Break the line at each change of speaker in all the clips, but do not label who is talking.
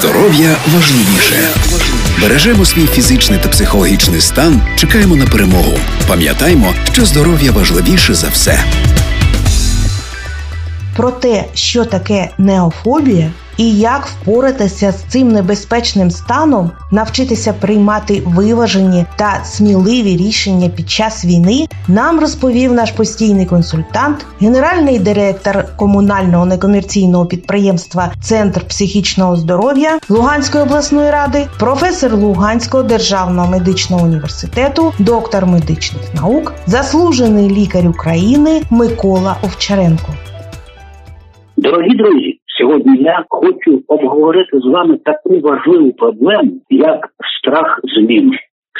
Здоров'я важливіше. Бережемо свій фізичний та психологічний стан. Чекаємо на перемогу. Пам'ятаймо, що здоров'я важливіше за все.
Про те, що таке неофобія, і як впоратися з цим небезпечним станом, навчитися приймати виважені та сміливі рішення під час війни, нам розповів наш постійний консультант, генеральний директор комунального некомерційного підприємства Центр психічного здоров'я Луганської обласної ради, професор Луганського державного медичного університету, доктор медичних наук, заслужений лікар України Микола Овчаренко.
Дорогі друзі, сьогодні я хочу обговорити з вами таку важливу проблему, як страх змін.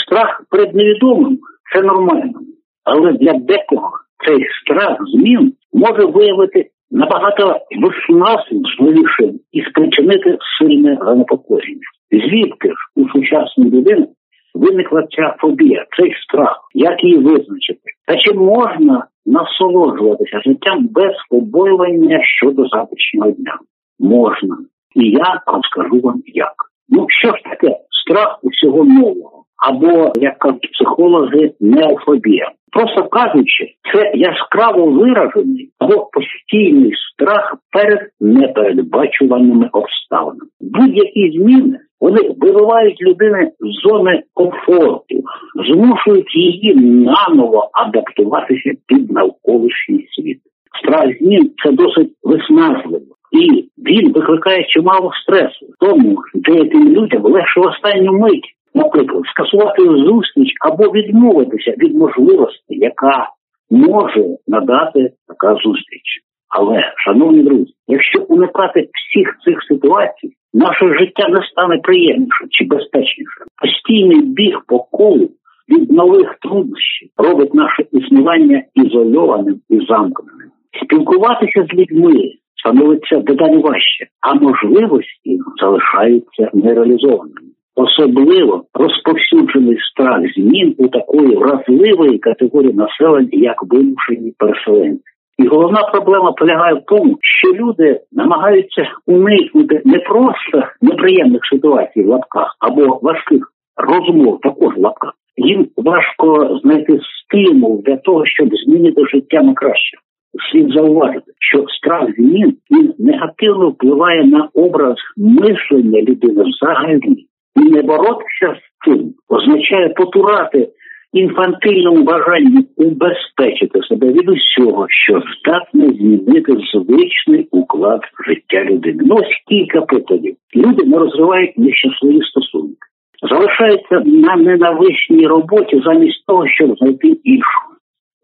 Страх перед невідомим це нормально, але для декого цей страх змін може виявити набагато виснажливішим і спричинити сильне занепокоєння. Звідки ж у сучасної людини виникла ця фобія, цей страх, як її визначити? Та чи можна насолоджуватися життям без побоювання щодо завтрашнього дня? Можна. І я розкажу вам як. Ну що ж таке страх усього нового? Або, як кажуть психологи, неофобія. Просто кажучи, це яскраво виражений або постійний страх перед непередбачуваними обставинами. Будь-які зміни вони вибивають людини з зони комфорту, змушують її наново адаптуватися під навколишній світ. Страх змін це досить виснажливо. І він викликає чимало стресу. Тому деяким людям легше в останню мить, наприклад, скасувати зустріч або відмовитися від можливості, яка може надати така зустріч. Але, шановні друзі, якщо уникати всіх цих ситуацій, наше життя не стане приємнішим чи безпечнішим. Постійний біг по колу від нових труднощів робить наше існування ізольованим і замкненим. Спілкуватися з людьми становиться дедалі важче, а можливості залишаються нереалізованими. Особливо розповсюджений страх змін у такої вразливої категорії населення, як вимушені переселенці. І головна проблема полягає в тому, що люди намагаються уникнути не просто неприємних ситуацій в лапках або важких розмов, також в лапках. Їм важко знайти стимул для того, щоб змінити життя на краще. Слід зауважити, що страх змін він негативно впливає на образ мислення людини взагалі. І не боротися з цим означає потурати інфантильному бажанні убезпечити себе від усього, що здатне змінити звичний уклад життя людини. Ну ось кілька прикладів. Люди не розвивають нещасливі стосунки, залишаються на ненависній роботі замість того, щоб знайти іншу.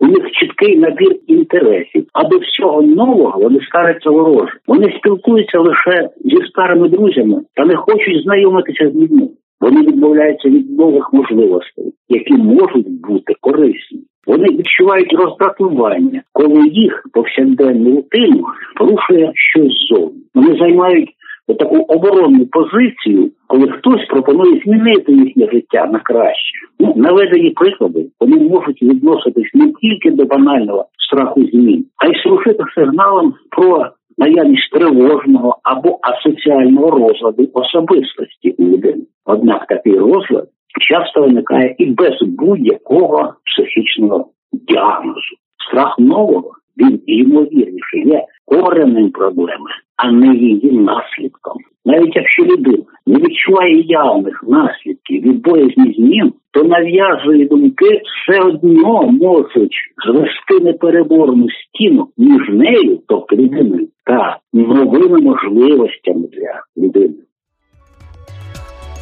У них чіткий набір інтересів, а до всього нового вони ставляться вороже. Вони спілкуються лише зі старими друзями та не хочуть знайомитися з людьми. Вони відмовляються від нових можливостей, які можуть бути корисні. Вони відчувають роздратування, коли їх повсякденну рутину порушує щось зовні. Вони займають таку оборонну позицію, коли хтось пропонує змінити їхнє життя на краще. Ну, наведені приклади вони можуть відноситись не тільки до банального страху змін, а й служити сигналом про наявність тривожного або асоціального розладу особистості у людини. Однак такий розлад часто виникає і без будь-якого психічного діагнозу. Страх нового він ймовірніше є коренем проблеми, а не її наслідком. Навіть якщо людина не відчуває явних наслідків від боязні змін, то нав'язує думки все одно можуть звести непереборну стіну між нею, тобто людиною, та новими можливостями для людини.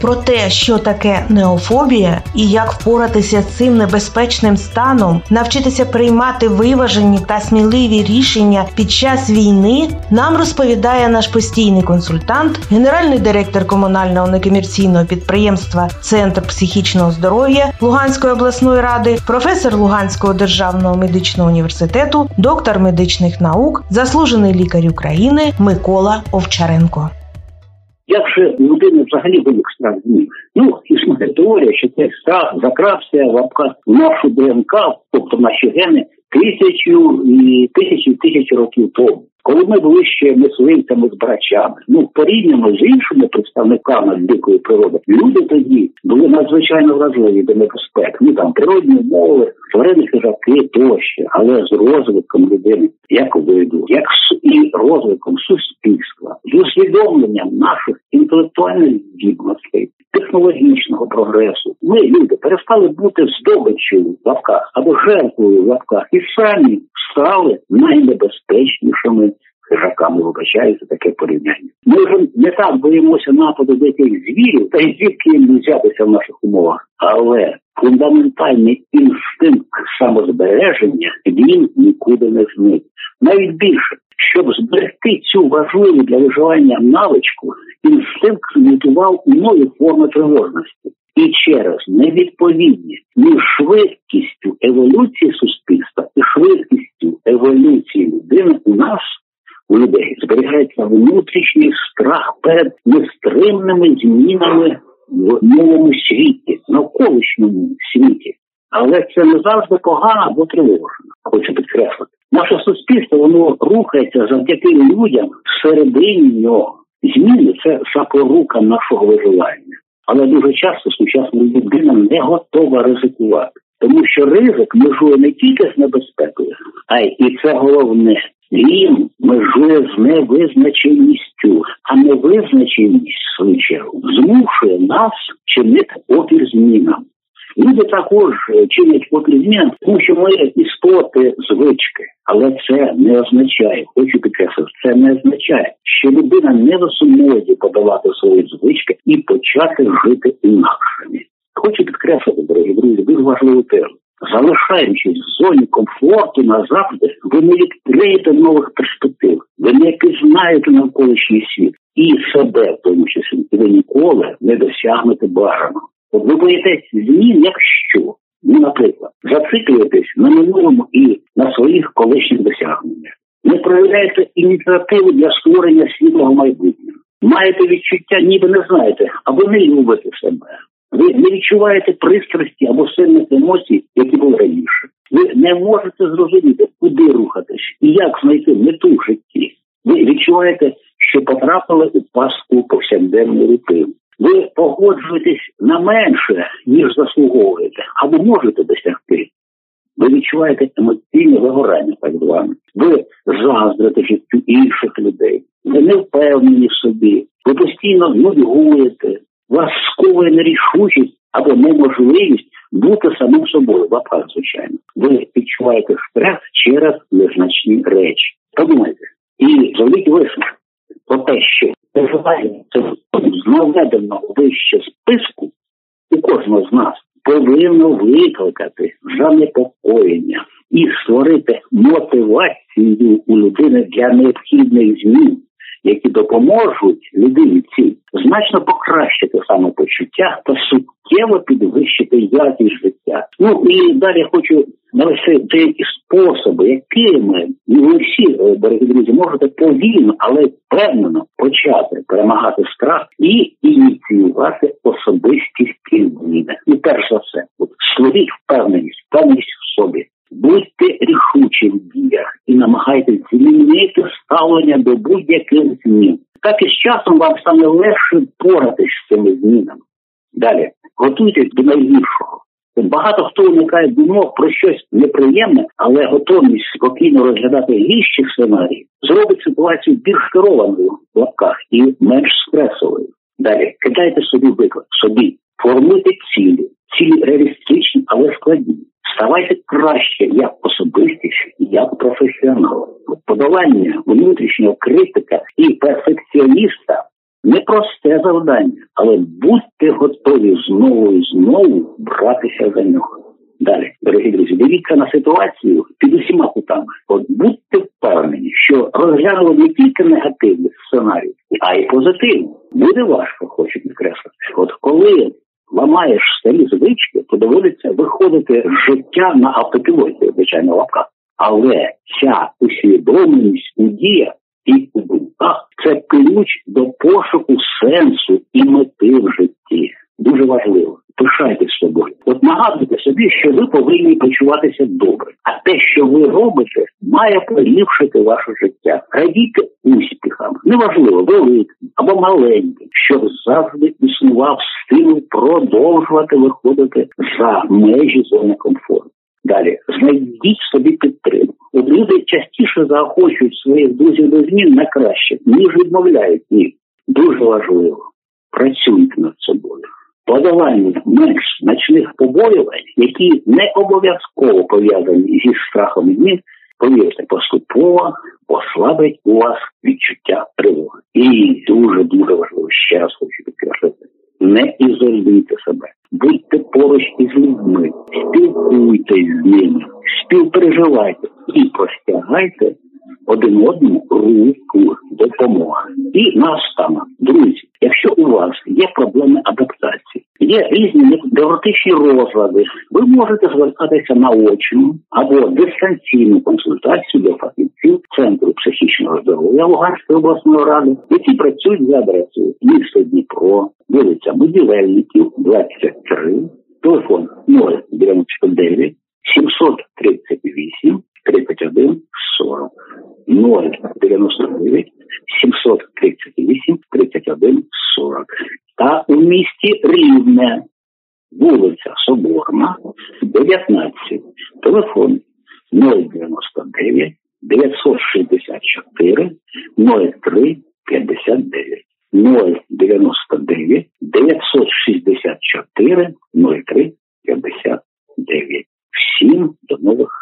Про те, що таке неофобія і як впоратися з цим небезпечним станом, навчитися приймати виважені та сміливі рішення під час війни, нам розповідає наш постійний консультант, генеральний директор комунального некомерційного підприємства Центр психічного здоров'я Луганської обласної ради, професор Луганського державного медичного університету, доктор медичних наук, заслужений лікар України Микола Овчаренко.
Як же людина взагалі виник страх змін? Ну, існує теорія, що цей страх закрався в в нашу ДНК, тобто наші гени, тисячу і тисячі тисячі років тому. Коли ми були ще мисливцями з брачами, ну порівняно з іншими представниками дикої природи, люди тоді були надзвичайно вразливі до небезпек. Ну там природні мови, тварини хижаки тощо, але з розвитком людини, як виду, як і розвитком суспільства, з усвідомленням наших інтелектуальних здібностей, технологічного прогресу, ми люди перестали бути здобиччю в лапках або жертвою в лапках і самі стали найнебезпечнішими хижаками. Вибачається таке порівняння. Ми вже не так боїмося нападу диких звірів, та й звідки їм взятися в наших умовах, але фундаментальний інстинкт самозбереження він нікуди не зник. Навіть більше, щоб зберегти цю важливу для виживання навичку, інстинкт змутував нові форми тривожності. І через невідповідність між швидкістю еволюції суспільства і швидкістю еволюції людини у нас у людей зберігається внутрішній страх перед нестримними змінами в новому світі, навколишньому світі. Але це не завжди погано або тривожно. Хочу підкреслити. Наше суспільство воно рухається завдяки людям всередині нього. Зміни це запорука нашого виживання. Але дуже часто сучасна людина не готова ризикувати, тому що ризик межує не тільки з небезпекою, а й і це головне. Він межує з невизначеністю, а невизначеність в свою чергу змушує нас чинити опір змінам. Люди також чинять опір змінам, тому що ми істоти звички, але це не означає, хочу підкреслити, це не означає, що людина не змозі подавати свої звички і почати жити інакшими. Хочу підкреслити, дорогі друзі, дуже важливу тему. Залишаючись в зоні комфорту назавжди, ви не відкриєте нових перспектив, ви не пізнаєте навколишній світ. І себе, в тому числі, і ви ніколи не досягнете бажаного. От ви боїтесь змін, якщо, ну, наприклад, зациклюєтесь на минулому і на своїх колишніх досягненнях, не проявляєте ініціативу для створення світлого майбутнього, маєте відчуття, ніби не знаєте, або не любите себе. Ви не відчуваєте пристрасті або сильних емоцій, які були раніше. Ви не можете зрозуміти, куди рухатись і як знайти мету в житті. Ви відчуваєте, що потрапили у пастку повсякденної рутини. Ви погоджуєтесь на менше, ніж заслуговуєте, або можете досягти. Ви відчуваєте емоційне вигорання, так зване. Ви заздрите життю інших людей. Ви не впевнені в собі. Ви постійно нудьгуєте, вас нерішучість або неможливість бути самим собою, в лапках, звичайно. Ви відчуваєте стрес через незначні речі. Подумайте, і зробіть висновок про те, що проживання це з наведеного вище списку у кожного з нас повинно викликати занепокоєння і створити мотивацію у людини для необхідних змін які допоможуть людині цій значно покращити самопочуття та суттєво підвищити якість життя. Ну і далі хочу навести деякі способи, якими ви всі, е, дорогі друзі, можете повільно, але впевнено почати перемагати страх і ініціювати особистість зміни. І перш за все, от створіть впевненість, впевненість в собі. Будьте рішучі в діях і намагайтесь змінити ставлення до будь-яких змін. Так і з часом вам стане легше поратись з цими змінами. Далі готуйтесь до найгіршого. Багато хто уникає думок про щось неприємне, але готовність спокійно розглядати гірші сценарії зробить ситуацію більш керованою в лапках і менш стресовою. Далі кидайте собі виклик, собі формуйте цілі, цілі реалістичні, але складні. Ставайте краще як особистість, як професіонал. Подолання внутрішнього критика і перфекціоніста непросте завдання, але будьте готові знову і знову братися за нього. Далі, дорогі друзі, дивіться на ситуацію під усіма кутами. От будьте впевнені, що розглянули не тільки негативні сценарії, а й позитивні. Буде важко, хочу підкреслити. От коли ламаєш старі звички, то доводиться виходити життя на автопілоті, звичайно, лапках. Але ця усвідомленість у діях і у думках це ключ до пошуку сенсу і мети в житті. Дуже важливо. Пишайтесь собою. От нагадуйте собі, що ви повинні почуватися добре. А те, що ви робите, має поліпшити ваше життя. Радійте успіхам, неважливо, великим або маленьким, щоб завжди існував стимул продовжувати виходити за межі зони комфорту. Далі знайдіть собі підтримку. От люди частіше заохочують своїх друзів до змін на краще, ніж відмовляють їх. Дуже важливо. Працюйте над собою. Подолання менш значних побоювань, які не обов'язково пов'язані зі страхом змін, повірте, поступово послабить у вас відчуття тривоги. І дуже дуже важливо ще раз хочу підкреслити. Не ізолюйте себе, будьте поруч із людьми, спілкуйтесь з ними, співпереживайте і простягайте один одному руку допомоги. І наостанок, друзі, якщо у вас є проблеми адаптації, є різні невротичні розлади, ви можете звертатися на очну або дистанційну консультацію до фахівців Центру психічного здоров'я Луганської обласної ради, які працюють за адресою місто Вулиця Будівельників, 23, телефон 099 738 31 40 099 738 31 40 та у місті Рівне, вулиця Соборна, 19, телефон 099 964 03 59 099 964 03 59. Всім до нових.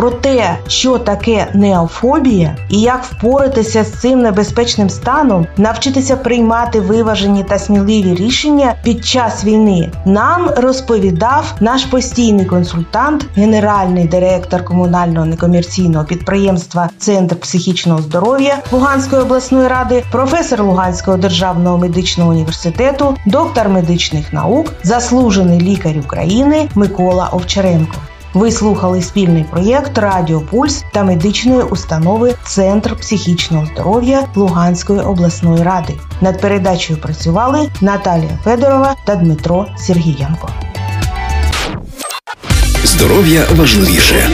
Про те, що таке неофобія і як впоратися з цим небезпечним станом, навчитися приймати виважені та сміливі рішення під час війни, нам розповідав наш постійний консультант, генеральний директор комунального некомерційного підприємства Центр психічного здоров'я Луганської обласної ради, професор Луганського державного медичного університету, доктор медичних наук, заслужений лікар України Микола Овчаренко. Ви слухали спільний проєкт Радіо Пульс та медичної установи Центр психічного здоров'я Луганської обласної ради. Над передачею працювали Наталія Федорова та Дмитро Сергієнко.
Здоров'я важливіше.